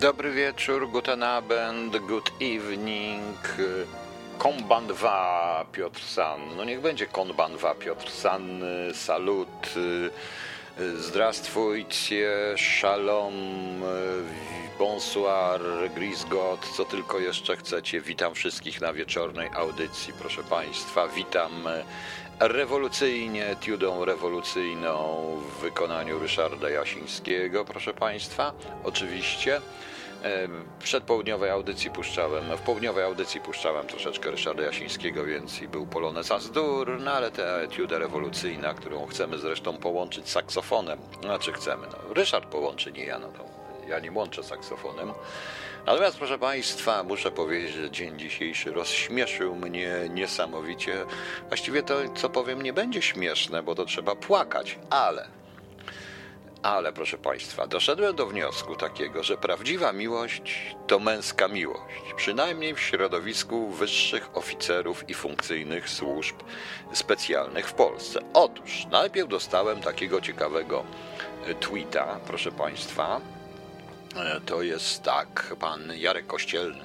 Dobry wieczór, guten Abend, good evening. Komban 2 Piotr San. No niech będzie Konban 2 Piotr San. Salut. Zdrastwujcie, shalom, bonsoir, gris god, co tylko jeszcze chcecie. Witam wszystkich na wieczornej audycji, proszę Państwa. Witam rewolucyjnie, tiudą rewolucyjną w wykonaniu Ryszarda Jasińskiego, proszę Państwa. Oczywiście. W przedpołudniowej audycji puszczałem, w południowej audycji puszczałem troszeczkę Ryszarda Jasińskiego, więc i był Polonez Azdur, no ale ta etiuda rewolucyjna, którą chcemy zresztą połączyć z saksofonem, znaczy chcemy, no Ryszard połączy, nie ja, no to ja nie łączę saksofonem. Natomiast, proszę Państwa, muszę powiedzieć, że dzień dzisiejszy rozśmieszył mnie niesamowicie. Właściwie to, co powiem, nie będzie śmieszne, bo to trzeba płakać, ale ale proszę Państwa, doszedłem do wniosku takiego, że prawdziwa miłość to męska miłość, przynajmniej w środowisku wyższych oficerów i funkcyjnych służb specjalnych w Polsce. Otóż najpierw dostałem takiego ciekawego tweeta, proszę Państwa. To jest tak, pan Jarek Kościelny,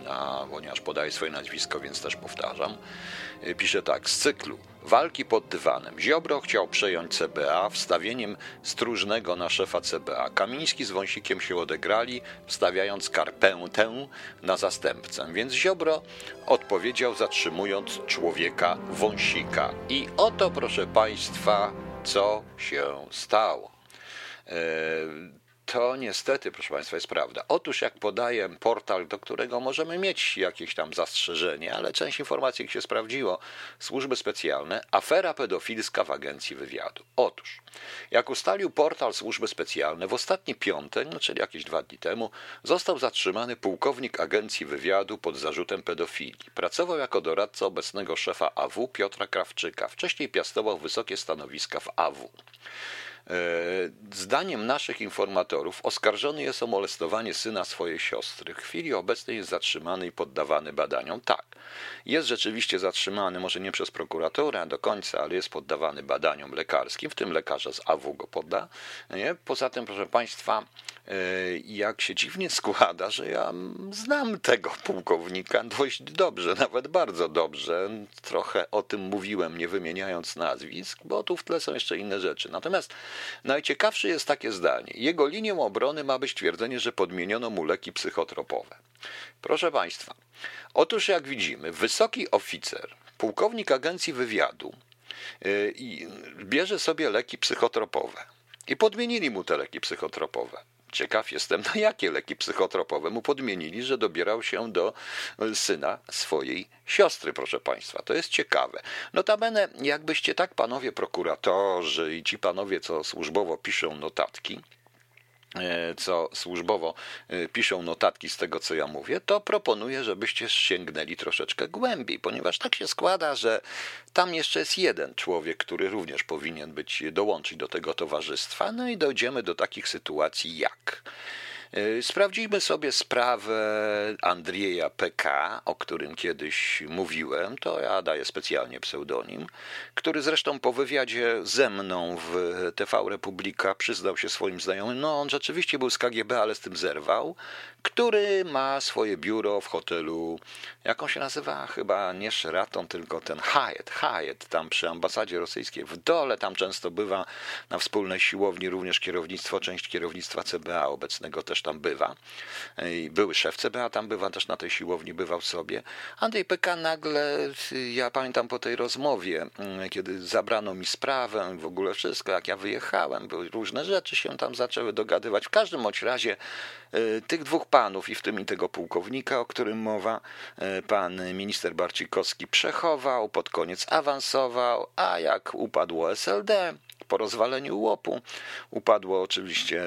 ponieważ podaje swoje nazwisko, więc też powtarzam, pisze tak, z cyklu Walki pod dywanem. Ziobro chciał przejąć CBA wstawieniem stróżnego na szefa CBA. Kamiński z Wąsikiem się odegrali, wstawiając karpętę na zastępcę. Więc Ziobro odpowiedział, zatrzymując człowieka Wąsika. I oto, proszę Państwa, co się stało. Eee, to niestety, proszę Państwa, jest prawda. Otóż, jak podaję portal, do którego możemy mieć jakieś tam zastrzeżenie, ale część informacji się sprawdziło, służby specjalne, afera pedofilska w agencji wywiadu. Otóż, jak ustalił portal służby specjalne, w ostatni piątek, no czyli jakieś dwa dni temu, został zatrzymany pułkownik agencji wywiadu pod zarzutem pedofilii. Pracował jako doradca obecnego szefa AW Piotra Krawczyka. Wcześniej piastował wysokie stanowiska w AW. E, zdaniem naszych informatorów oskarżony jest o molestowanie syna swojej siostry. W chwili obecnej jest zatrzymany i poddawany badaniom. Tak, jest rzeczywiście zatrzymany, może nie przez prokuratora do końca, ale jest poddawany badaniom lekarskim, w tym lekarza z AW go podda. Nie? Poza tym, proszę Państwa, e, jak się dziwnie składa, że ja znam tego pułkownika dość dobrze, nawet bardzo dobrze. Trochę o tym mówiłem, nie wymieniając nazwisk, bo tu w tle są jeszcze inne rzeczy. Natomiast Najciekawsze jest takie zdanie. Jego linią obrony ma być twierdzenie, że podmieniono mu leki psychotropowe. Proszę Państwa, otóż jak widzimy, wysoki oficer, pułkownik agencji wywiadu, yy, bierze sobie leki psychotropowe. I podmienili mu te leki psychotropowe. Ciekaw jestem, na jakie leki psychotropowe mu podmienili, że dobierał się do syna swojej siostry, proszę Państwa. To jest ciekawe. Notabene, jakbyście tak panowie prokuratorzy i ci panowie, co służbowo piszą notatki, E, co służbowo e, piszą notatki z tego, co ja mówię, to proponuję, żebyście sięgnęli troszeczkę głębiej, ponieważ tak się składa, że tam jeszcze jest jeden człowiek, który również powinien być dołączyć do tego towarzystwa, no i dojdziemy do takich sytuacji jak E, sprawdzimy sobie sprawę Andrzeja PK, o którym kiedyś mówiłem, to ja daję specjalnie pseudonim, który zresztą po wywiadzie ze mną w TV Republika przyznał się swoim znajomym, no on rzeczywiście był z KGB, ale z tym zerwał, który ma swoje biuro w hotelu, jaką się nazywa? Chyba nie Sheraton, tylko ten Hyatt, Hyatt, tam przy ambasadzie rosyjskiej. W dole, tam często bywa na wspólnej siłowni również kierownictwo, część kierownictwa CBA obecnego też tam bywa. Były szef CBA tam bywa, też na tej siłowni bywał sobie. Andrzej PK nagle, ja pamiętam po tej rozmowie, mm, kiedy zabrano mi sprawę, w ogóle wszystko, jak ja wyjechałem, były różne rzeczy się tam zaczęły dogadywać. W każdym bądź razie y, tych dwóch panów i w tym i tego pułkownika, o którym mowa, y, pan minister Barcikowski przechował, pod koniec awansował, a jak upadło SLD, po rozwaleniu łopu. Upadło oczywiście,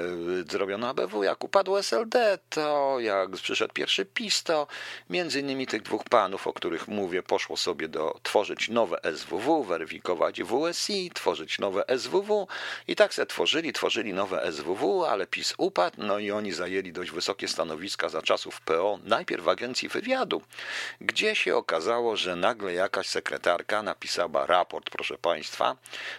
zrobiono ABW, jak upadło SLD, to jak przyszedł pierwszy PiS, to między innymi tych dwóch panów, o których mówię, poszło sobie do tworzyć nowe SWW, weryfikować WSI, tworzyć nowe SWW i tak se tworzyli, tworzyli nowe SWW, ale PiS upadł, no i oni zajęli dość wysokie stanowiska za czasów PO, najpierw w agencji wywiadu, gdzie się okazało, że nagle jakaś sekretarka napisała raport, proszę Państwa,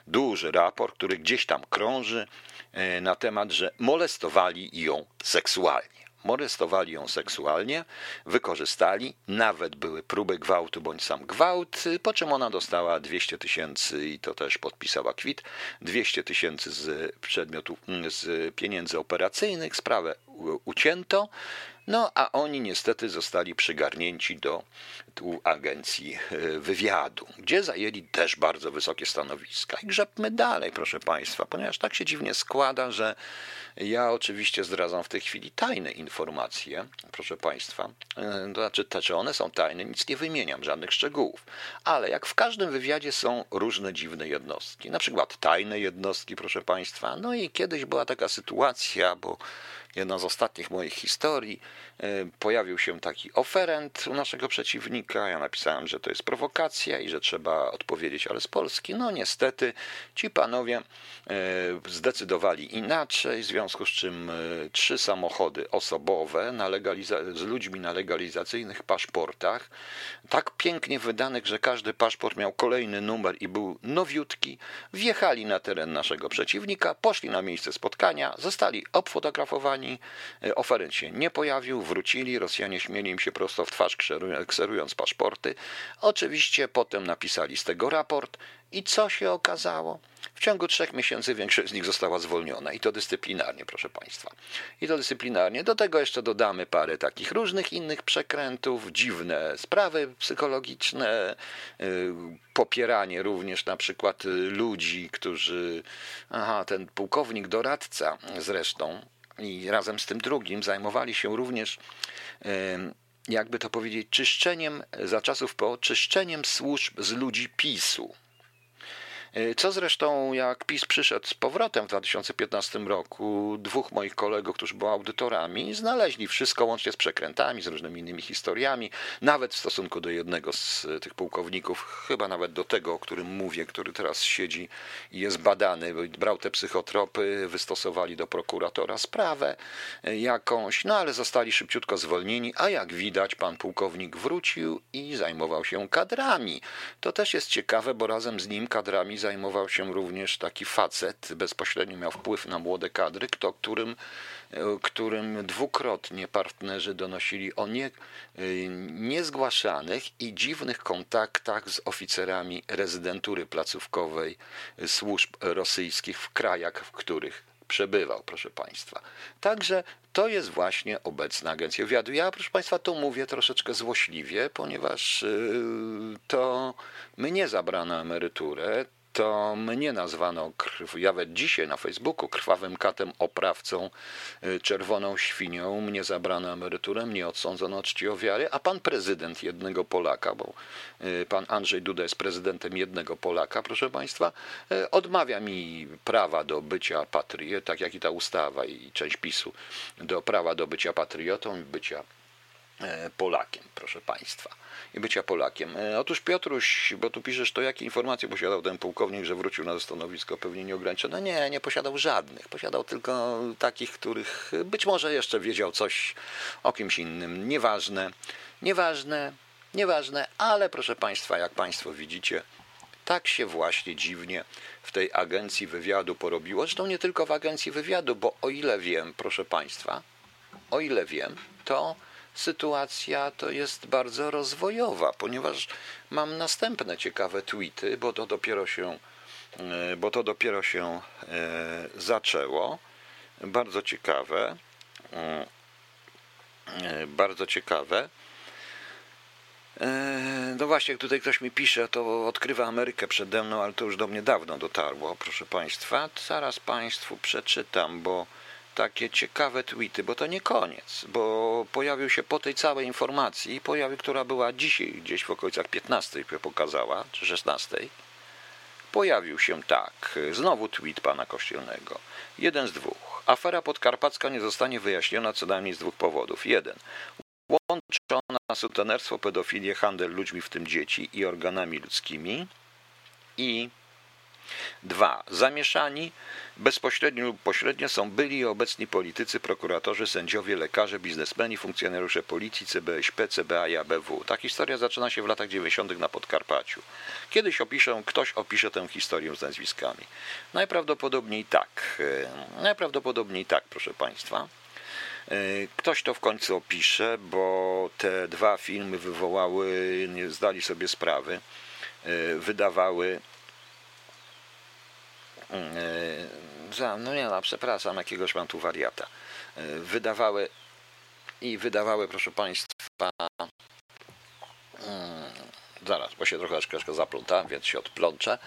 duży raport, który gdzieś tam krąży e, na temat, że molestowali ją seksualnie. molestowali ją seksualnie, wykorzystali, nawet były próby gwałtu bądź sam gwałt, po czym ona dostała 200 tysięcy i to też podpisała kwit, 200 tysięcy z przedmiotów, z pieniędzy operacyjnych, sprawę ucięto, no a oni niestety zostali przygarnięci do tu agencji e, wywiadu, gdzie zajęli też bardzo wysokie stanowiska. I grzebmy dalej, proszę Państwa, ponieważ tak się dziwnie składa, że ja oczywiście zdradzam w tej chwili tajne informacje, proszę Państwa. E, to znaczy, te, czy one są tajne, nic nie wymieniam, żadnych szczegółów. Ale jak w każdym wywiadzie są różne dziwne jednostki. Na przykład tajne jednostki, proszę Państwa. No i kiedyś była taka sytuacja, bo jedna z ostatnich moich historii, e, pojawił się taki oferent u naszego przeciwnika. Ja napisałem, że to jest prowokacja i że trzeba odpowiedzieć, ale z Polski. No niestety ci panowie e, zdecydowali inaczej, w związku z czym e, trzy samochody osobowe na z ludźmi na legalizacyjnych paszportach, tak pięknie wydanych, że każdy paszport miał kolejny numer i był nowiutki, wjechali na teren naszego przeciwnika, poszli na miejsce spotkania, zostali obfotografowani, Rosjanie. Oferent się nie pojawił, wrócili, Rosjanie śmieli im się prosto w twarz, kserując paszporty. Oczywiście potem napisali z tego raport i co się okazało? W ciągu trzech miesięcy większość z nich została zwolniona i to dyscyplinarnie, proszę Państwa. I to dyscyplinarnie. Do tego jeszcze dodamy parę takich różnych innych przekrętów, dziwne sprawy psychologiczne, y, popieranie również na przykład ludzi, którzy. Aha, ten pułkownik doradca zresztą i razem z tym drugim zajmowali się również, jakby to powiedzieć, czyszczeniem za czasów po czyszczeniem służb z ludzi PiSu. E, co zresztą, jak PiS przyszedł z powrotem w 2015 roku, dwóch moich kolegów, którzy byli audytorami, znaleźli wszystko łącznie z przekrętami, z różnymi innymi historiami, nawet w stosunku do jednego z tych pułkowników, chyba nawet do tego, o którym mówię, który teraz siedzi i jest badany, bo brał te psychotropy, wystosowali do prokuratora sprawę e, jakąś, no ale zostali szybciutko zwolnieni, a jak widać, pan pułkownik wrócił i zajmował się kadrami. To też jest ciekawe, bo razem z nim kadrami zajmował się również taki facet, bezpośrednio miał wpływ na młode kadry, kto, którym, którym dwukrotnie partnerzy donosili o nie, niezgłaszanych i dziwnych kontaktach z oficerami rezydentury placówkowej służb rosyjskich w krajach, w których przebywał, proszę Państwa. Także to jest właśnie obecna agencja wywiadu. Ja, proszę Państwa, to mówię troszeczkę złośliwie, ponieważ to mnie zabrano emeryturę, to mnie nazwano, nawet dzisiaj na Facebooku, krwawym katem, oprawcą, y, czerwoną świnią. Mnie zabrano emeryturę, mnie odsądzono od czci ofiary, a pan prezydent jednego Polaka, bo y, pan Andrzej Duda jest prezydentem jednego Polaka, proszę państwa, y, odmawia mi prawa do bycia patriotą, tak jak i ta ustawa i część PiSu, do prawa do bycia patriotą i bycia Polakiem, proszę państwa i bycia Polakiem. E, otóż Piotruś, bo tu piszesz, to jakie informacje posiadał ten pułkownik, że wrócił na stanowisko pewnie nieograniczone? Nie, nie posiadał żadnych. Posiadał tylko takich, których być może jeszcze wiedział coś o kimś innym. Nieważne, nieważne, nieważne, ale proszę Państwa, jak Państwo widzicie, tak się właśnie dziwnie w tej agencji wywiadu porobiło. Zresztą nie tylko w agencji wywiadu, bo o ile wiem, proszę Państwa, o ile wiem, to sytuacja to jest bardzo rozwojowa, ponieważ mam następne ciekawe tweety, bo to dopiero się, e, bo to dopiero się e, zaczęło. Bardzo ciekawe. E, bardzo ciekawe. No właśnie, tutaj ktoś mi pisze, to odkrywa Amerykę przede mną, ale to już do mnie dawno dotarło, proszę Państwa. Zaraz Państwu przeczytam, bo takie ciekawe tweety, bo to nie koniec, bo pojawił się po tej całej informacji, pojawił, która była dzisiaj gdzieś w okolicach 15 pokazała, czy 16. Pojawił się tak, znowu tweet pana Kościelnego. Jeden z dwóch. Afera podkarpacka nie zostanie wyjaśniona co najmniej z dwóch powodów. Jeden. Łączona sutenerstwo, pedofilię, handel ludźmi, w tym dzieci i organami ludzkimi. I dwa. Zamieszani Bezpośrednio lub pośrednio są byli i obecni politycy, prokuratorzy, sędziowie, lekarze, biznesmeni, funkcjonariusze policji, CBŚP, CBA i ABW. Ta historia zaczyna się w latach 90. na Podkarpaciu. Kiedyś opiszę, ktoś opisze tę historię z nazwiskami. Najprawdopodobniej tak. E, najprawdopodobniej tak, proszę Państwa. Ktoś to w końcu opisze, bo te dwa filmy wywołały, nie zdali sobie sprawy, wydawały no nie no, przepraszam, jakiegoś mam tu wariata. Wydawały i wydawały, proszę Państwa, hmm, zaraz, bo się trochę troszkę zaplątałem, więc się odplączę.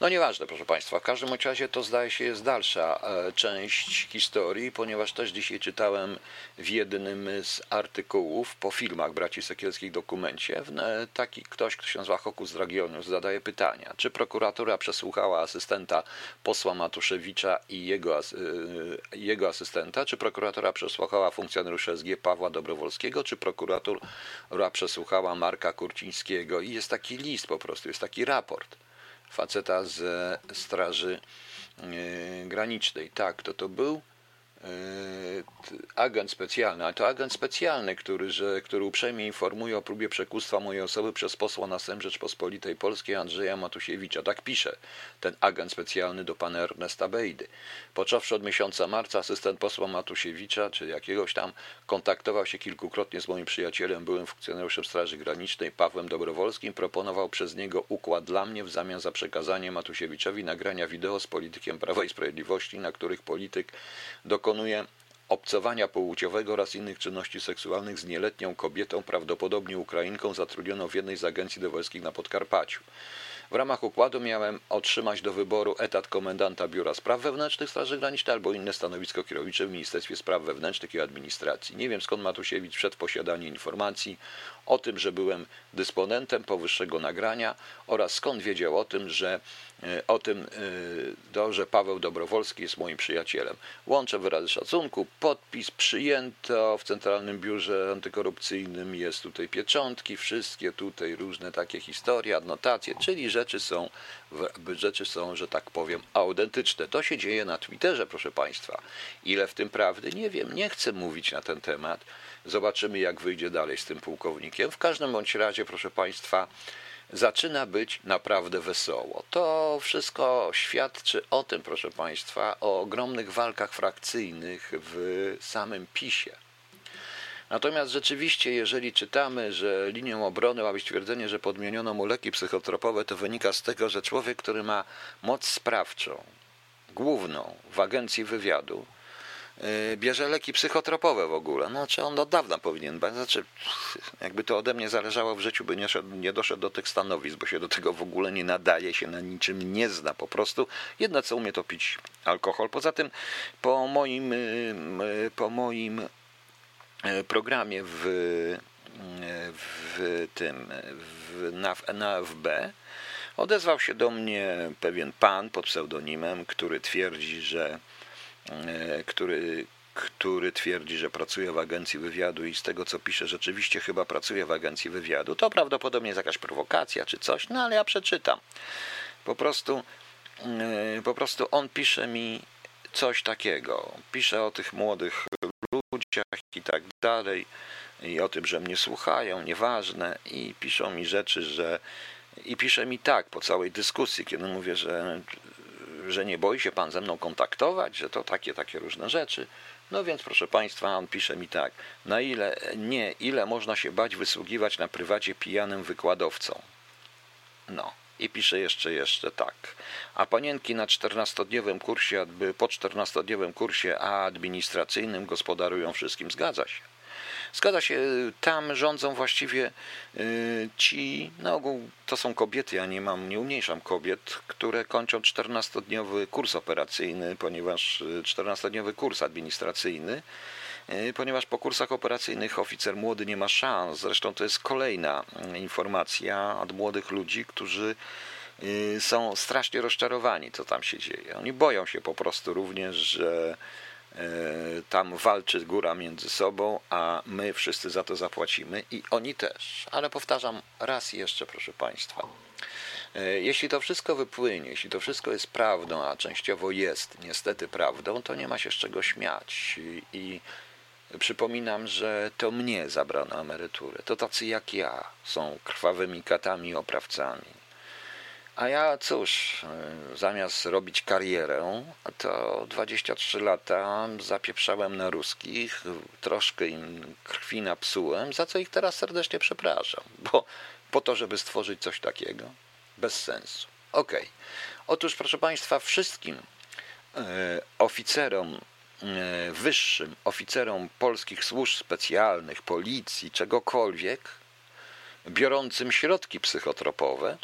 No nieważne, proszę Państwa, w każdym razie to zdaje się jest dalsza e, część historii, ponieważ też dzisiaj czytałem w jednym z artykułów po filmach braci Sekielskich dokumencie, e, taki ktoś, kto się nazywa Hokus Dragionius, zadaje pytania, czy prokuratura przesłuchała asystenta posła Matuszewicza i jego, e, jego asystenta, czy prokuratura przesłuchała funkcjonariusza SG Pawła Dobrowolskiego, czy prokuratura przesłuchała Marka Kurcińskiego? I jest taki list po prostu, jest taki raport faceta ze Straży e, Granicznej. Tak, to to był? E, agent specjalny, ale to agent specjalny, który, że, który uprzejmie informuje o próbie przekustwa mojej osoby przez posła na Sejm Rzeczpospolitej Polskiej Andrzeja Matusiewicza. Tak pisze ten agent specjalny do pana Ernesta Bejdy. Począwszy od miesiąca marca asystent posła Matusiewicza, czy jakiegoś tam, kontaktował się kilkukrotnie z moim przyjacielem, byłym funkcjonariuszem Straży Granicznej Pawłem Dobrowolskim, proponował przez niego układ dla mnie w zamian za przekazanie Matusiewiczowi nagrania wideo z politykiem Prawa i Sprawiedliwości, na których polityk dokonał dokonuje obcowania płciowego oraz innych czynności seksualnych z nieletnią kobietą, prawdopodobnie Ukrainką, zatrudnioną w jednej z agencji dowolskich na Podkarpaciu. W ramach układu miałem otrzymać do wyboru etat komendanta Biura Spraw Wewnętrznych Straży Granicznej albo inne stanowisko kierownicze w Ministerstwie Spraw Wewnętrznych i Administracji. Nie wiem skąd Matusiewicz wszedł w posiadanie informacji o tym, że byłem dysponentem powyższego nagrania oraz skąd wiedział o tym, że e, o tym, e, że Paweł Dobrowolski jest moim przyjacielem. Łączę wyrazy szacunku, podpis przyjęto w Centralnym Biurze Antykorupcyjnym, jest tutaj pieczątki, wszystkie tutaj różne takie historie, adnotacje, czyli rzeczy są, rzeczy są, że tak powiem, autentyczne. To się dzieje na Twitterze, proszę Państwa. Ile w tym prawdy? Nie wiem, nie chcę mówić na ten temat. Zobaczymy, jak wyjdzie dalej z tym pułkownikiem. W każdym bądź razie, proszę Państwa, zaczyna być naprawdę wesoło. To wszystko świadczy o tym, proszę Państwa, o ogromnych walkach frakcyjnych w samym PiSie. Natomiast rzeczywiście, jeżeli czytamy, że linią obrony ma być twierdzenie, że podmieniono mu leki psychotropowe, to wynika z tego, że człowiek, który ma moc sprawczą, główną w agencji wywiadu, bierze leki psychotropowe w ogóle. Znaczy on od dawna powinien, znaczy jakby to ode mnie zależało w życiu, by nie, szedł, nie doszedł do tych stanowisk, bo się do tego w ogóle nie nadaje, się na niczym nie zna po prostu. Jedno co umie to pić alkohol. Poza tym po moim, y, y, po moim programie w, w tym w, na, na FB odezwał się do mnie pewien pan pod pseudonimem, który twierdzi, że który, który twierdzi, że pracuje w agencji wywiadu i z tego co pisze, rzeczywiście chyba pracuje w agencji wywiadu. To prawdopodobnie jest jakaś prowokacja czy coś, no ale ja przeczytam. Po prostu, e, po prostu on pisze mi coś takiego. Pisze o tych młodych ludziach i tak dalej, i o tym, że mnie słuchają, nieważne, i piszą mi rzeczy, że. I pisze mi tak po całej dyskusji, kiedy mówię, że że nie boi się pan ze mną kontaktować, że to takie, takie różne rzeczy. No więc proszę Państwa, on pisze mi tak, na ile, nie, ile można się bać wysługiwać na prywacie pijanym wykładowcą. No. I pisze jeszcze, jeszcze tak. A panienki na 14-dniowym kursie, po 14-dniowym kursie administracyjnym gospodarują wszystkim. Zgadza się. Zgadza się, tam rządzą właściwie y, ci, na ogół to są kobiety, ja nie mam, nie umniejszam kobiet, które kończą 14-dniowy kurs operacyjny, ponieważ 14-dniowy y, kurs administracyjny, y, ponieważ po kursach operacyjnych oficer młody nie ma szans. Zresztą to jest kolejna informacja od młodych ludzi, którzy są strasznie rozczarowani, co tam się dzieje. Oni boją się po prostu również, że tam walczy góra między sobą, a my wszyscy za to zapłacimy i oni też. Ale powtarzam raz jeszcze, proszę Państwa. E, jeśli to wszystko wypłynie, jeśli to wszystko jest prawdą, a częściowo jest niestety prawdą, to nie ma się z czego śmiać. I, i przypominam, że to mnie zabrano emeryturę. To tacy jak ja są krwawymi katami oprawcami. A ja cóż, e, zamiast robić karierę, to 23 lata zapieprzałem na ruskich, troszkę im krwi napsułem, za co ich teraz serdecznie przepraszam, bo po to, żeby stworzyć coś takiego, bez sensu. Okej. Okay. Otóż, proszę Państwa, wszystkim e, oficerom e, wyższym, oficerom polskich służb specjalnych, policji, czegokolwiek, biorącym środki psychotropowe,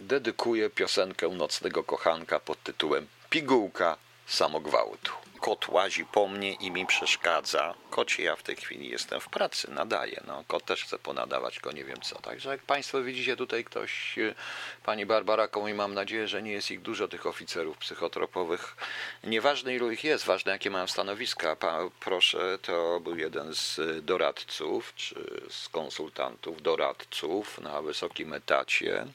dedykuję piosenkę Nocnego Kochanka pod tytułem Pigułka samogwałtu. Kot łazi po mnie i mi przeszkadza. Kocie ja w tej chwili jestem w pracy, nadaję. No, kot też chce ponadawać, tylko nie wiem co. Także jak Państwo widzicie, tutaj ktoś, y, Pani Barbara Koń, mam nadzieję, że nie jest ich dużo, tych oficerów psychotropowych. Nieważne ilu ich jest, ważne jakie mają stanowiska. Pa, proszę, to był jeden z doradców, czy z konsultantów, doradców na wysokim etacie.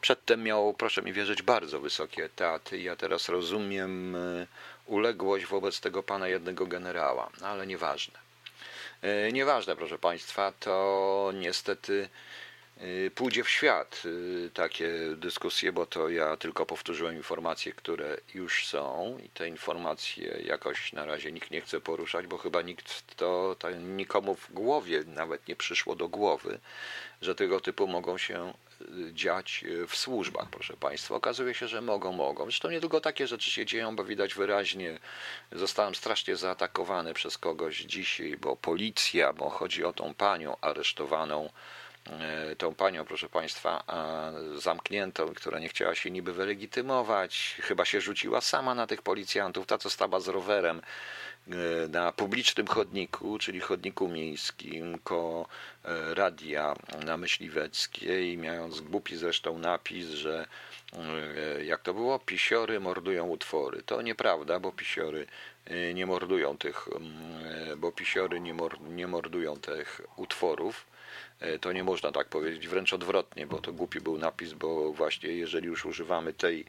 Przedtem miał, proszę mi wierzyć, bardzo wysokie etaty. Ja teraz rozumiem y, uległość wobec tego pana jednego generała, no ale nieważne. E, nieważne, proszę Państwa, to niestety pójdzie w świat e, takie dyskusje, bo to ja tylko powtórzyłem informacje, które już są i te informacje jakoś na razie nikt nie chce poruszać, bo chyba nikt to, to nikomu w głowie nawet nie przyszło do głowy, że tego typu mogą się dziać w służbach, proszę Państwa. Okazuje się, że mogą, mogą. Zresztą nie tylko takie rzeczy się dzieją, bo widać wyraźnie, zostałem strasznie zaatakowany przez kogoś dzisiaj, bo policja, bo chodzi o tą panią aresztowaną, tą panią, proszę Państwa, zamkniętą, która nie chciała się niby wylegitymować, chyba się rzuciła sama na tych policjantów, ta co stała z rowerem, E, na publicznym chodniku, czyli chodniku miejskim, ko e, radia na Myśliweckiej, mając głupi zresztą napis, że e, jak to było, pisiory mordują utwory. To nieprawda, bo pisiory nie mordują tych, bo pisiory nie, mor, nie mordują tych utworów. To nie można tak powiedzieć, wręcz odwrotnie, bo to głupi był napis, bo właśnie jeżeli już używamy tej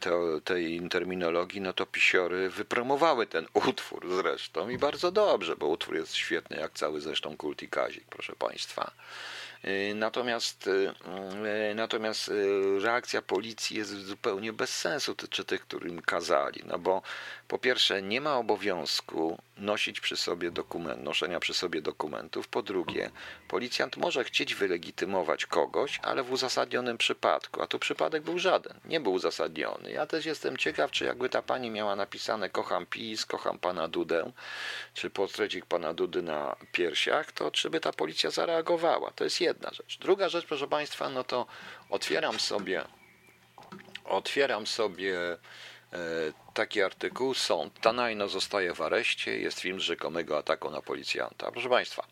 te, tej terminologii, no to pisiory wypromowały ten utwór zresztą i bardzo dobrze, bo utwór jest świetny, jak cały zresztą kult i kazik, proszę Państwa. Y, natomiast, y, natomiast reakcja policji jest zupełnie bez sensu, czy tych, którym kazali. No bo po pierwsze, nie ma obowiązku nosić przy sobie dokument, noszenia przy sobie dokumentów. Po drugie, policjant może chcieć wylegitymować kogoś, ale w uzasadnionym przypadku, a tu przypadek był żaden, nie był uzasadniony. Ja też jestem ciekaw, czy jakby ta pani miała napisane kocham PiS, kocham pana Dudę, czy portrecik pana Dudy na piersiach, to czy by ta policja zareagowała? To jest jedna rzecz. Druga rzecz, proszę państwa, no to otwieram sobie, otwieram sobie taki artykuł, sąd, Tanajno zostaje w areszcie, jest film z rzekomego ataku na policjanta. Proszę Państwa,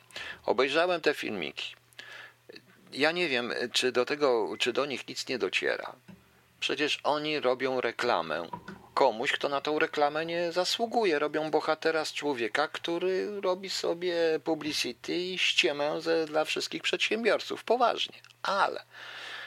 obejrzałem te filmiki. Ja nie wiem, czy do tego, czy do nich nic nie dociera. Przecież oni robią reklamę komuś, kto na tą reklamę nie zasługuje. Robią bohatera z człowieka, który robi sobie publicity i ściemę dla wszystkich przedsiębiorców. Poważnie. Ale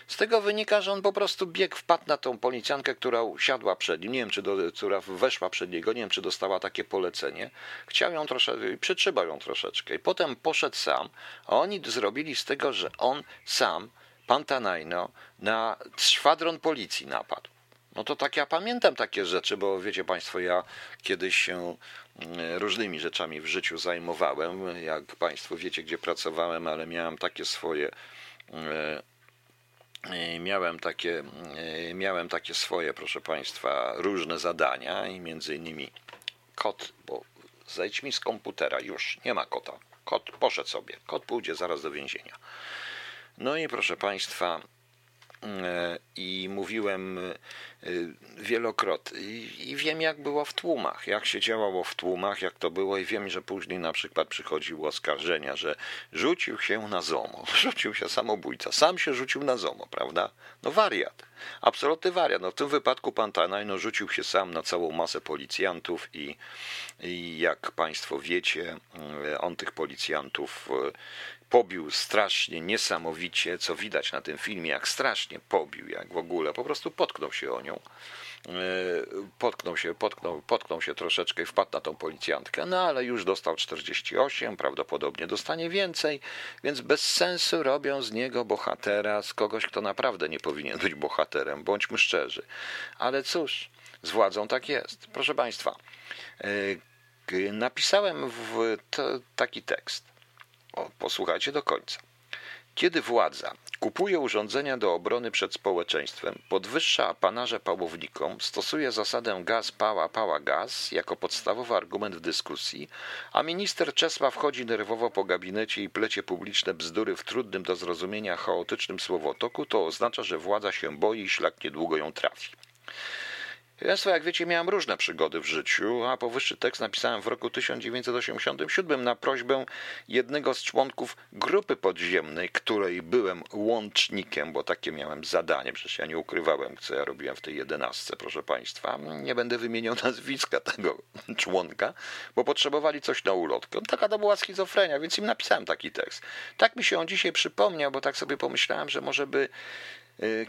z tego wynika, że on po prostu biegł, wpadł na tą policjankę, która usiadła przed nim, nie wiem, czy do, która weszła przed niego, nie wiem, czy dostała takie polecenie. Chciał ją troszeczkę, przytrzymał ją troszeczkę i potem poszedł sam, a oni zrobili z tego, że on sam, pan Tanajno, na szwadron policji napadł. No to tak ja pamiętam takie rzeczy, bo wiecie Państwo, ja kiedyś się mm, różnymi rzeczami w życiu zajmowałem. Jak Państwo wiecie, gdzie pracowałem, ale miałem takie swoje mm, miałem takie, e, miałem takie swoje, proszę Państwa, różne zadania i między innymi kot, bo zejdź mi z komputera, już nie ma kota. Kot poszedł sobie, kot pójdzie zaraz do więzienia. No i proszę Państwa, e, i mówiłem wielokrotnie i wiem jak było w tłumach, jak się działało w tłumach, jak to było i wiem, że później na przykład przychodziły oskarżenia, że rzucił się na ZOMO, rzucił się samobójca, sam się rzucił na ZOMO, prawda? No wariat, absolutny wariat. No w tym wypadku pan Tanaj no, rzucił się sam na całą masę policjantów i, i jak państwo wiecie, on tych policjantów pobił strasznie, niesamowicie, co widać na tym filmie, jak strasznie pobił, jak w ogóle, po prostu potknął się o nią. E, potknął się, potknął, potknął się troszeczkę i wpadł na tą policjantkę, no ale już dostał 48, prawdopodobnie dostanie więcej, więc bez sensu robią z niego bohatera, z kogoś, kto naprawdę nie powinien być bohaterem, bądźmy szczerzy. Ale cóż, z władzą tak jest. Proszę Państwa, e, napisałem w taki tekst. O, posłuchajcie do końca. Kiedy władza kupuje urządzenia do obrony przed społeczeństwem, podwyższa apanarze pałownikom, stosuje zasadę gaz, pała, pała, gaz jako podstawowy argument w dyskusji, a minister Czesław chodzi nerwowo po gabinecie i plecie publiczne bzdury w trudnym do zrozumienia chaotycznym słowotoku, to oznacza, że władza się boi i szlak niedługo ją trafi. Państwo, jak wiecie, miałem różne przygody w życiu, a powyższy tekst napisałem w roku 1987 na prośbę jednego z członków grupy podziemnej, której byłem łącznikiem, bo takie miałem zadanie, przecież ja nie ukrywałem, co ja robiłem w tej jedenastce, proszę Państwa. Nie będę wymieniał nazwiska tego członka, bo potrzebowali coś na ulotkę. Taka to była schizofrenia, więc im napisałem taki tekst. Tak mi się on dzisiaj przypomniał, bo tak sobie pomyślałem, że może by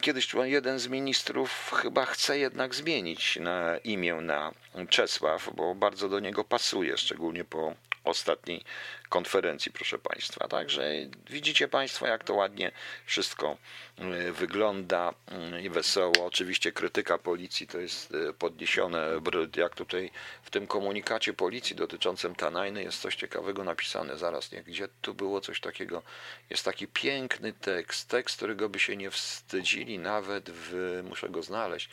kiedyś jeden z ministrów chyba chce jednak zmienić na imię na Czesław, bo bardzo do niego pasuje, szczególnie po ostatniej konferencji, proszę Państwa. Także widzicie Państwo, jak to ładnie wszystko y, wygląda y, i wesoło. Oczywiście krytyka policji to jest y, podniesione, jak tutaj w tym komunikacie policji dotyczącym Tanajny jest coś ciekawego napisane. Zaraz, nie, gdzie tu było coś takiego? Jest taki piękny tekst, tekst, którego by się nie wstydzili nawet w, muszę go znaleźć,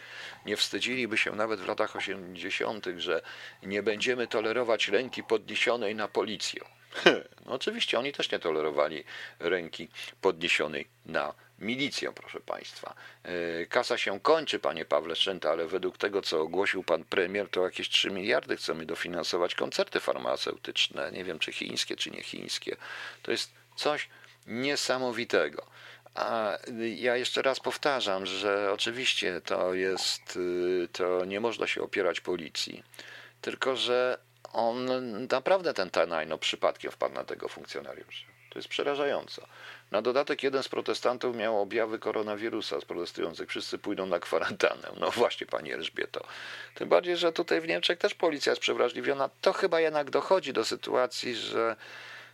nie wstydziliby się nawet w latach 80., że nie będziemy tolerować ręki podniesionej na policję. No oczywiście oni też nie tolerowali ręki podniesionej na milicję, proszę Państwa. E, kasa się kończy, panie Pawle Szczęta, ale według tego, co ogłosił pan premier, to jakieś 3 miliardy chcemy dofinansować koncerty farmaceutyczne. Nie wiem, czy chińskie, czy nie chińskie. To jest coś niesamowitego. A ja jeszcze raz powtarzam, że oczywiście to jest, y, to nie można się opierać policji, tylko że on naprawdę ten Tanajno przypadkiem wpadł na tego funkcjonariusza. To jest przerażające. Na dodatek jeden z protestantów miał objawy koronawirusa z protestujących. Wszyscy pójdą na kwarantannę. No właśnie, pani Elżbieto. Tym bardziej, że tutaj w Niemczech też policja jest przewrażliwiona. To chyba jednak dochodzi do sytuacji, że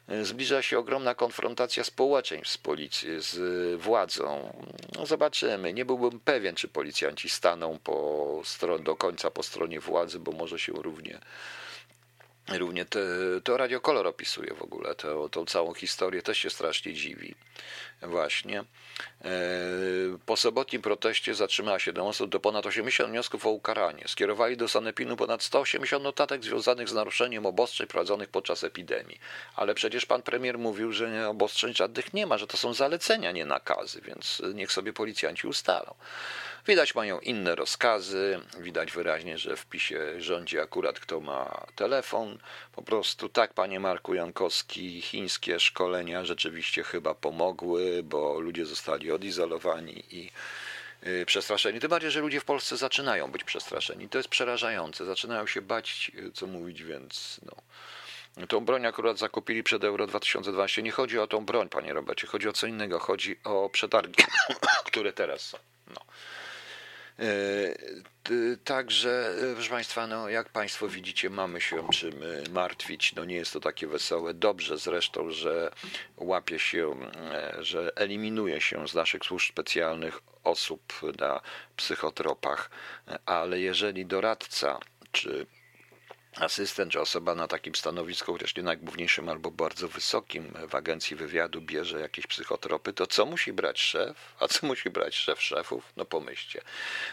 e, zbliża się ogromna konfrontacja społeczeństw z policji, z władzą. No zobaczymy. Nie byłbym pewien, czy policjanci staną po stron, do końca po stronie władzy, bo może się równie Równie te, to Radio Kolor opisuje w ogóle to, tą całą historię, też się strasznie dziwi. Właśnie. E, po sobotnim proteście zatrzymała 7 osób do ponad 80 wniosków o ukaranie. Skierowali do Sanepinu ponad 180 notatek związanych z naruszeniem obostrzeń prowadzonych podczas epidemii. Ale przecież pan premier mówił, że obostrzeń żadnych nie ma, że to są zalecenia, nie nakazy, więc niech sobie policjanci ustalą. Widać mają inne rozkazy, widać wyraźnie, że w PiSie rządzi akurat kto ma telefon. Po prostu tak, panie Marku Jankowski, chińskie szkolenia rzeczywiście chyba pomogły, bo ludzie zostali odizolowani i y, przestraszeni. Tym bardziej, że ludzie w Polsce zaczynają być przestraszeni. To jest przerażające. Zaczynają się bać, y, co mówić, więc no. Tą broń akurat zakupili przed Euro 2012. Nie chodzi o tą broń, panie Robercie, chodzi o co innego. Chodzi o przetargi, które teraz są. No. E, także, e, proszę Państwa, no, jak Państwo widzicie, mamy się czym e, martwić. No, nie jest to takie wesołe. Dobrze zresztą, że łapie się, że eliminuje się z naszych służb specjalnych osób na psychotropach, ale jeżeli doradca czy asystent czy osoba na takim stanowisku, chociaż nie najgłówniejszym albo bardzo wysokim w agencji wywiadu bierze jakieś psychotropy, to co musi brać szef? A co musi brać szef szefów? No pomyślcie.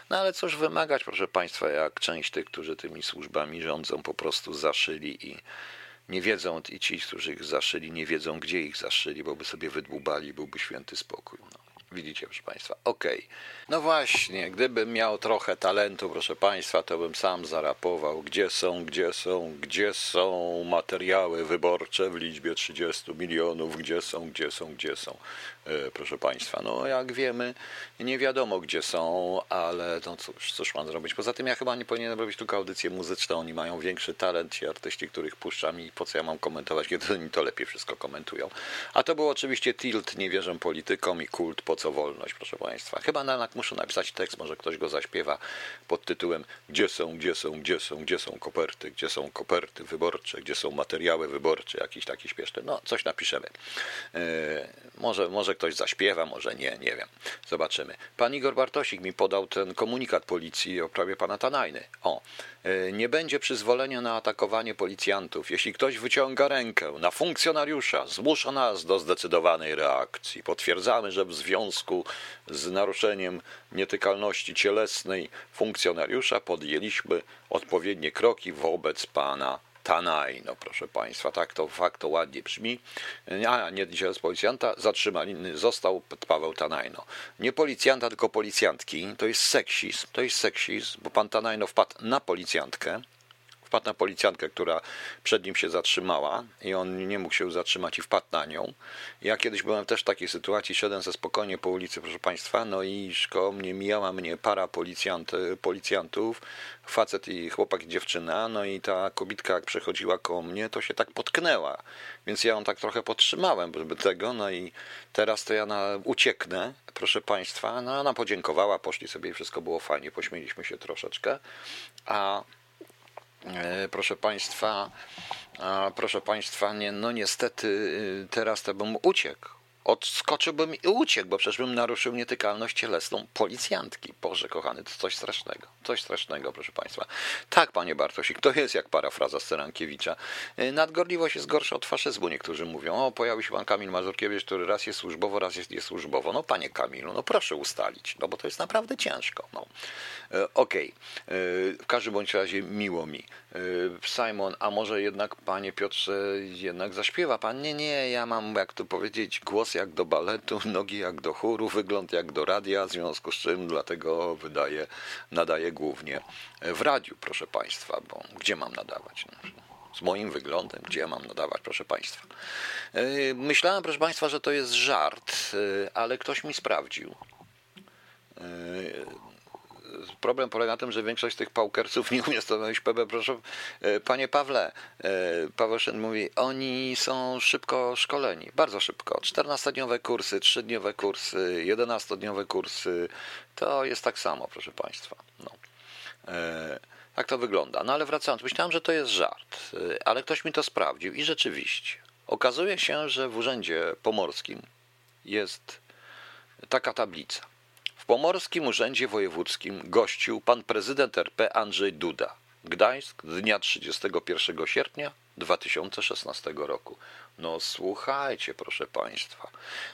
No ale cóż wymagać, proszę Państwa, jak część tych, którzy tymi służbami rządzą, po prostu zaszyli i nie wiedzą, i ci, którzy ich zaszyli, nie wiedzą, gdzie ich zaszyli, bo by sobie wydłubali, byłby święty spokój. No. Widzicie, proszę Państwa. Okay. No właśnie, gdybym miał trochę talentu, proszę Państwa, to bym sam zarapował, gdzie są, gdzie są, gdzie są materiały wyborcze w liczbie 30 milionów, gdzie są, gdzie są, gdzie są. E, proszę Państwa, no jak wiemy, nie wiadomo gdzie są, ale no cóż, cóż mam zrobić. Poza tym ja chyba nie powinienem robić tylko audycje muzyczne, oni mają większy talent, ci artyści, których puszczam i po co ja mam komentować, kiedy oni to lepiej wszystko komentują. A to był oczywiście tilt, nie wierzę politykom i kult, po co wolność, proszę Państwa. Chyba na, muszę napisać tekst, może ktoś go zaśpiewa pod tytułem Gdzie są, gdzie są, gdzie są, gdzie są koperty, gdzie są koperty wyborcze, gdzie są materiały wyborcze, jakiś taki śpieszny. No, coś napiszemy. Yy, może, może ktoś zaśpiewa, może nie, nie wiem. Zobaczymy. Pan Igor Bartosik mi podał ten komunikat policji o prawie pana Tanajny. O, e, nie będzie przyzwolenia na atakowanie policjantów. Jeśli ktoś wyciąga rękę na funkcjonariusza, zmusza nas do zdecydowanej reakcji. Potwierdzamy, że w związku z naruszeniem nietykalności cielesnej funkcjonariusza podjęliśmy odpowiednie kroki wobec pana Tanaj, no proszę Państwa, tak to fakt to ładnie brzmi. A nie z policjanta, zatrzymali, został Paweł Tanajno. Nie policjanta, tylko policjantki. To jest seksizm, to jest seksizm, bo pan Tanajno wpadł na policjantkę, wpadł na policjantkę, która przed nim się zatrzymała i on nie mógł się zatrzymać i wpadł na nią. Ja kiedyś byłem też w takiej sytuacji, szedłem ze spokojnie po ulicy, proszę Państwa, no i szkoło mnie mijała mnie para policjant, policjantów, facet i chłopak i dziewczyna, no i ta kobitka jak przechodziła koło mnie, to się tak potknęła, więc ja ją tak trochę podtrzymałem, żeby tego, no i teraz to ja na, ucieknę, proszę Państwa, no ona podziękowała, poszli sobie i wszystko było fajnie, pośmieliśmy się troszeczkę, a E, proszę Państwa, proszę Państwa, nie, no niestety y, teraz to bym uciekł odskoczyłbym i uciekł, bo przecież bym naruszył nietykalność cielesną policjantki. Boże kochany, to coś strasznego. Coś strasznego, proszę Państwa. Tak, panie Bartosik, to jest jak parafraza Sterankiewicza. Y, nadgorliwość jest gorsza od faszyzmu, niektórzy mówią. O, pojawił się pan Kamil Mazurkiewicz, który raz jest służbowo, raz jest niesłużbowo. No, panie Kamilu, no proszę ustalić, no bo to jest naprawdę ciężko. No. Y, okej, okay. w każdym bądź razie miło mi. Y, Simon, a może jednak, panie Piotrze, jednak zaśpiewa pan? Nie, nie, ja mam, jak to powiedzieć, głos jak do baletu, nogi jak do chóru, wygląd jak do radia, w związku z czym dlatego wydaje, nadaję głównie w radiu, proszę państwa, bo gdzie mam nadawać? No, z moim wyglądem, gdzie ja mam nadawać, proszę państwa. Y, myślałem, proszę państwa, że to jest żart, y, ale ktoś mi sprawdził problem polega na tym, że większość tych paukersów nie umie stanowić PB. Proszę, e, panie Pawle, e, Paweł Szyn mówi, oni są szybko szkoleni, bardzo szybko. 14-dniowe kursy, 3-dniowe kursy, 11-dniowe kursy, to jest tak samo, proszę państwa. No. E, tak to wygląda. No ale wracając, myślałem, że to jest żart, ale ktoś mi to sprawdził i rzeczywiście. Okazuje się, że w Urzędzie Pomorskim jest taka tablica Pomorskim Urzędzie Wojewódzkim gościł pan prezydent RP Andrzej Duda. Gdańsk dnia 31 sierpnia 2016 roku. No słuchajcie, proszę Państwa,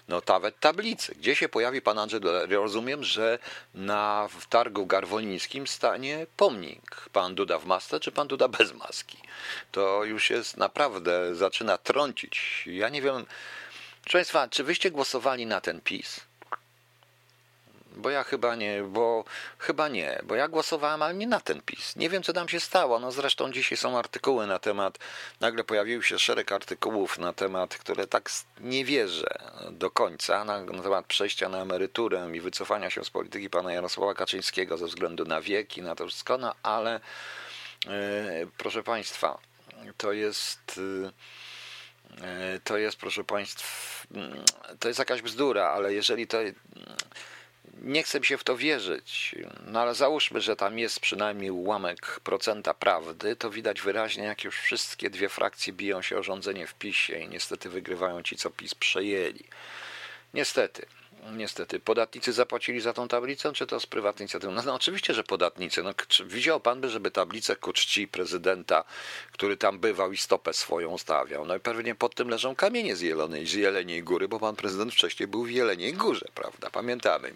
no nawet tablicy. Gdzie się pojawi pan Andrzej Duda? Rozumiem, że na w targu garwolińskim stanie pomnik. Pan Duda w masce, czy pan Duda bez maski? To już jest naprawdę, zaczyna trącić. Ja nie wiem, proszę Państwa, czy wyście głosowali na ten PiS? Bo ja chyba nie, bo chyba nie, bo ja głosowałem, ale nie na ten PiS. Nie wiem, co tam się stało. No zresztą dzisiaj są artykuły na temat, nagle pojawił się szereg artykułów na temat, które tak nie wierzę do końca, na, na temat przejścia na emeryturę i wycofania się z polityki pana Jarosława Kaczyńskiego ze względu na wieki, na to wszystko, no ale yy, proszę państwa, to jest... Yy, to jest, proszę Państwa, mm, to jest jakaś bzdura, ale jeżeli to nie chcę się w to wierzyć, no ale załóżmy, że tam jest przynajmniej ułamek procenta prawdy, to widać wyraźnie, jak już wszystkie dwie frakcje biją się o rządzenie w PiSie i niestety wygrywają ci, co PiS przejęli. Niestety. Niestety, podatnicy zapłacili za tą tablicę, czy to z prywatnej inicjatywy? No, no oczywiście, że podatnicy. No, czy widział pan by, żeby tablicę ku czci prezydenta, który tam bywał i stopę swoją stawiał? No i pewnie pod tym leżą kamienie z Jeleniej, z Jeleniej Góry, bo pan prezydent wcześniej był w Jeleniej Górze, prawda? Pamiętamy.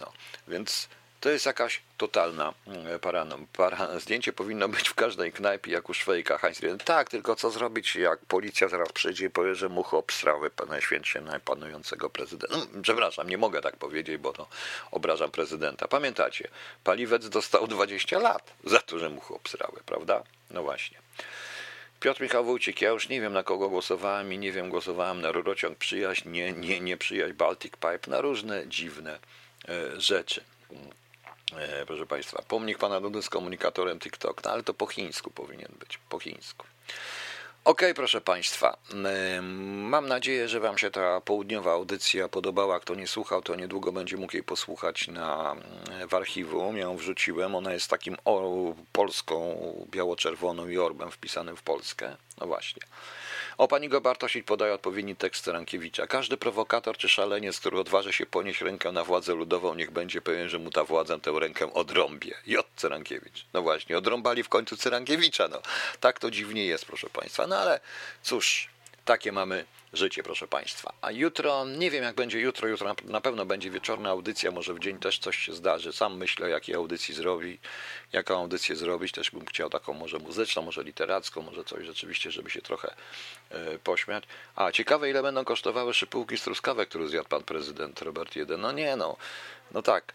No, więc To jest jakaś totalna e, parano. Para, zdjęcie powinno być w każdej knajpie, jak u Szwejka. Heinz tak, tylko co zrobić, jak policja zaraz przyjdzie i powie, że mucho obstrały najświętsze najpanującego prezydenta. No, przepraszam, nie mogę tak powiedzieć, bo to obrażam prezydenta. Pamiętacie, Paliwec dostał 20 lat za to, że mucho obstrały, prawda? No właśnie. Piotr Michał Wójcik, ja już nie wiem na kogo głosowałem i nie wiem, głosowałem na rurociąg przyjaźń, nie, nie, nie przyjaźń Baltic Pipe, na różne dziwne e, rzeczy. E, proszę Państwa, pomnik Pana Dudy z komunikatorem TikTok, no ale to po chińsku powinien być, po chińsku. OK, proszę Państwa, mam nadzieję, że Wam się ta południowa audycja podobała. Kto nie słuchał, to niedługo będzie mógł jej posłuchać na, w archiwum. Ją wrzuciłem. Ona jest takim o, polską, biało-czerwoną i orbem wpisanym w Polskę. No właśnie. O pani Bartosik podaje odpowiedni tekst Rankiewicza. Każdy prowokator czy szaleniec, który odważy się ponieść rękę na władzę ludową, niech będzie pewien, że mu ta władza tę rękę odrąbie. J. Cyrankiewicz. No właśnie, odrąbali w końcu Cyrankiewicza. No, tak to dziwnie jest, proszę państwa. No ale cóż, takie mamy życie, proszę Państwa. A jutro, nie wiem jak będzie jutro, jutro na pewno będzie wieczorna audycja, może w dzień też coś się zdarzy. Sam myślę, jakiej audycji zrobi, jaką audycję zrobić. Też bym chciał taką może muzyczną, może literacką, może coś rzeczywiście, żeby się trochę e, pośmiać. A ciekawe, ile będą kosztowały szypułki z truskawek, które zjadł pan prezydent Robert Jeden. No nie, no, no tak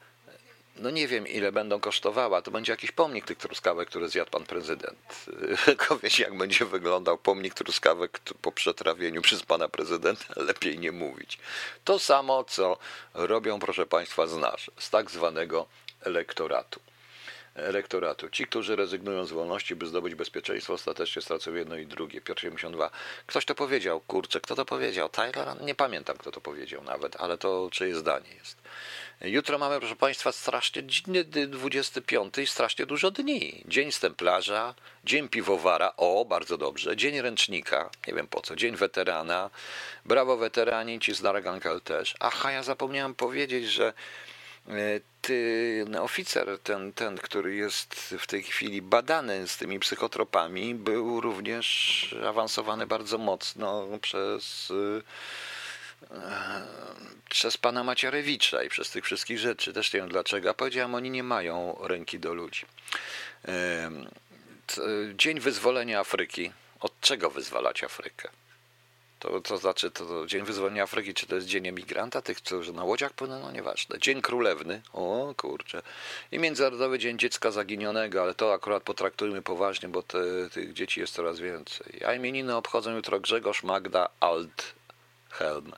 no nie wiem ile będą kosztowała, to będzie jakiś pomnik tych truskawek, które zjadł pan prezydent. Tylko wiecie jak będzie wyglądał pomnik truskawek po przetrawieniu przez pana prezydenta, lepiej nie mówić. To samo, co robią, proszę państwa, z nas, z tak zwanego elektoratu. Elektoratu. Ci, którzy rezygnują z wolności, by zdobyć bezpieczeństwo, ostatecznie stracą jedno i drugie. Piotr 72. Ktoś to powiedział, kurczę, kto to powiedział? Tyler? Nie pamiętam, kto to powiedział nawet, ale to czyje zdanie jest. Jutro mamy, proszę Państwa, strasznie 25 i strasznie dużo dni. Dzień stemplarza, dzień piwowara, o, bardzo dobrze, dzień ręcznika, nie wiem po co, dzień weterana, brawo weterani, ci z Naragankel też. Aha, ja zapomniałem powiedzieć, że ty, no, oficer, ten, ten, który jest w tej chwili badany z tymi psychotropami, był również awansowany bardzo mocno przez przez pana Macierewicza i przez tych wszystkich rzeczy. Też nie wiem dlaczego. A powiedziałem, oni nie mają ręki do ludzi. Dzień wyzwolenia Afryki. Od czego wyzwalać Afrykę? To, to znaczy, to Dzień Wyzwolenia Afryki, czy to jest Dzień Emigranta, tych, którzy na łodziach płyną, no nieważne. Dzień Królewny, o kurczę. I Międzynarodowy Dzień Dziecka Zaginionego, ale to akurat potraktujmy poważnie, bo te, tych dzieci jest coraz więcej. A imieniny obchodzą jutro Grzegorz, Magda, Alt, Helm,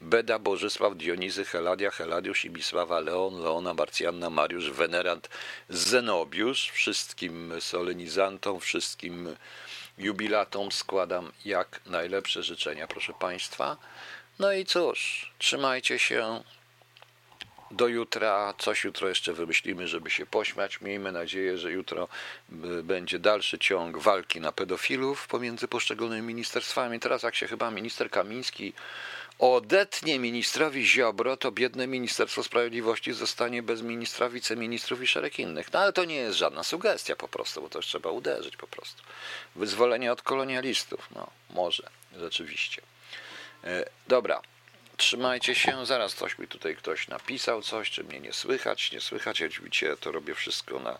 Beda, Bożysław, Dionizy, Heladia, Heladiusz, Ibisława, Leon, Leona, Marcjanna, Mariusz, Venerant, Zenobiusz. Wszystkim solenizantom, wszystkim jubilatom składam jak najlepsze życzenia, proszę Państwa. No i cóż, trzymajcie się. Do jutra, coś jutro jeszcze wymyślimy, żeby się pośmiać. Miejmy nadzieję, że jutro będzie dalszy ciąg walki na pedofilów pomiędzy poszczególnymi ministerstwami. Teraz, jak się chyba minister Kamiński odetnie ministrowi Ziobro, to biedne Ministerstwo Sprawiedliwości zostanie bez ministra, wiceministrów i szereg innych. No ale to nie jest żadna sugestia po prostu, bo to trzeba uderzyć po prostu. Wyzwolenie od kolonialistów, no może, rzeczywiście. E, dobra, trzymajcie się, zaraz coś mi tutaj ktoś napisał, coś, czy mnie nie słychać, nie słychać, ja oczywiście to robię wszystko na...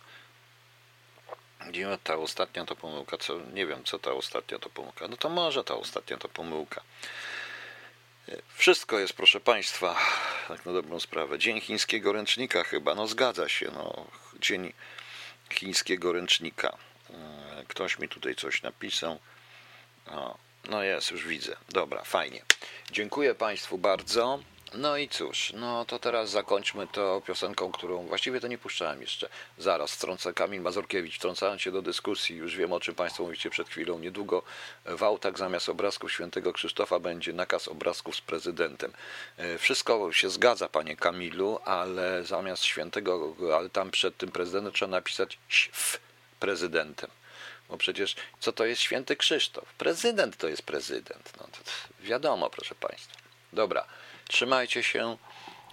Ta ostatnia to pomyłka, co, nie wiem, co ta ostatnia to pomyłka. No to może ta ostatnia to pomyłka. Wszystko jest, proszę Państwa, tak na dobrą sprawę. Dzień chińskiego ręcznika chyba, no zgadza się, no. Dzień chińskiego ręcznika. E, ktoś mi tutaj coś napisał. O, no jest, już widzę. Dobra, fajnie. Dziękuję Państwu bardzo. No i cóż, no to teraz zakończmy to piosenką, którą właściwie to nie puszczałem jeszcze. Zaraz wtrącę Kamil Mazurkiewicz, wtrącając się do dyskusji, już wiem o czym Państwo mówicie przed chwilą. Niedługo w autach zamiast obrazków świętego Krzysztofa będzie nakaz obrazków z prezydentem. E, wszystko się zgadza, panie Kamilu, ale zamiast świętego, ale tam przed tym prezydentem trzeba napisać w prezydentem. Bo przecież co to jest święty Krzysztof? Prezydent to jest prezydent. No to wiadomo, proszę Państwa. Dobra. Trzymajcie się.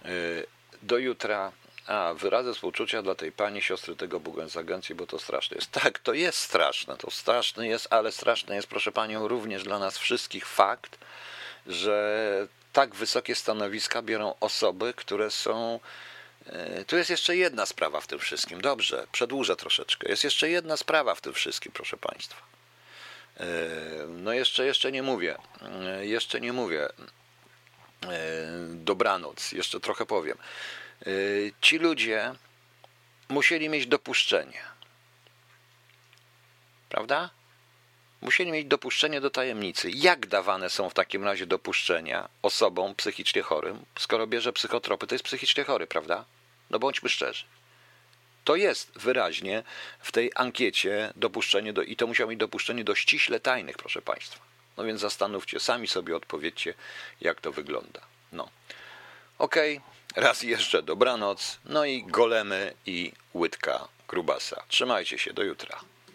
Y, do jutra. A, wyrazy współczucia dla tej pani siostry tego Buguen z agencji, bo to straszne jest. Tak, to jest straszne, to straszne jest, ale straszne jest, proszę panią, również dla nas wszystkich fakt, że tak wysokie stanowiska biorą osoby, które są E, tu jest jeszcze jedna sprawa w tym wszystkim. Dobrze, przedłużę troszeczkę. Jest jeszcze jedna sprawa w tym wszystkim, proszę Państwa. E, no jeszcze, jeszcze nie mówię. Jeszcze nie mówię. Dobranoc, jeszcze trochę powiem. Ci ludzie musieli mieć dopuszczenie. Prawda? Musieli mieć dopuszczenie do tajemnicy. Jak dawane są w takim razie dopuszczenia osobom psychicznie chorym, skoro bierze psychotropy, to jest psychicznie chory, prawda? No bądźmy szczerzy. To jest wyraźnie w tej ankiecie dopuszczenie do, i to musiało mieć dopuszczenie do ściśle tajnych, proszę Państwa. No więc zastanówcie, sami sobie odpowiedzcie, jak to wygląda. No. Okej, okay. raz jeszcze dobranoc, no i golemy i łydka grubasa. Trzymajcie się, do jutra.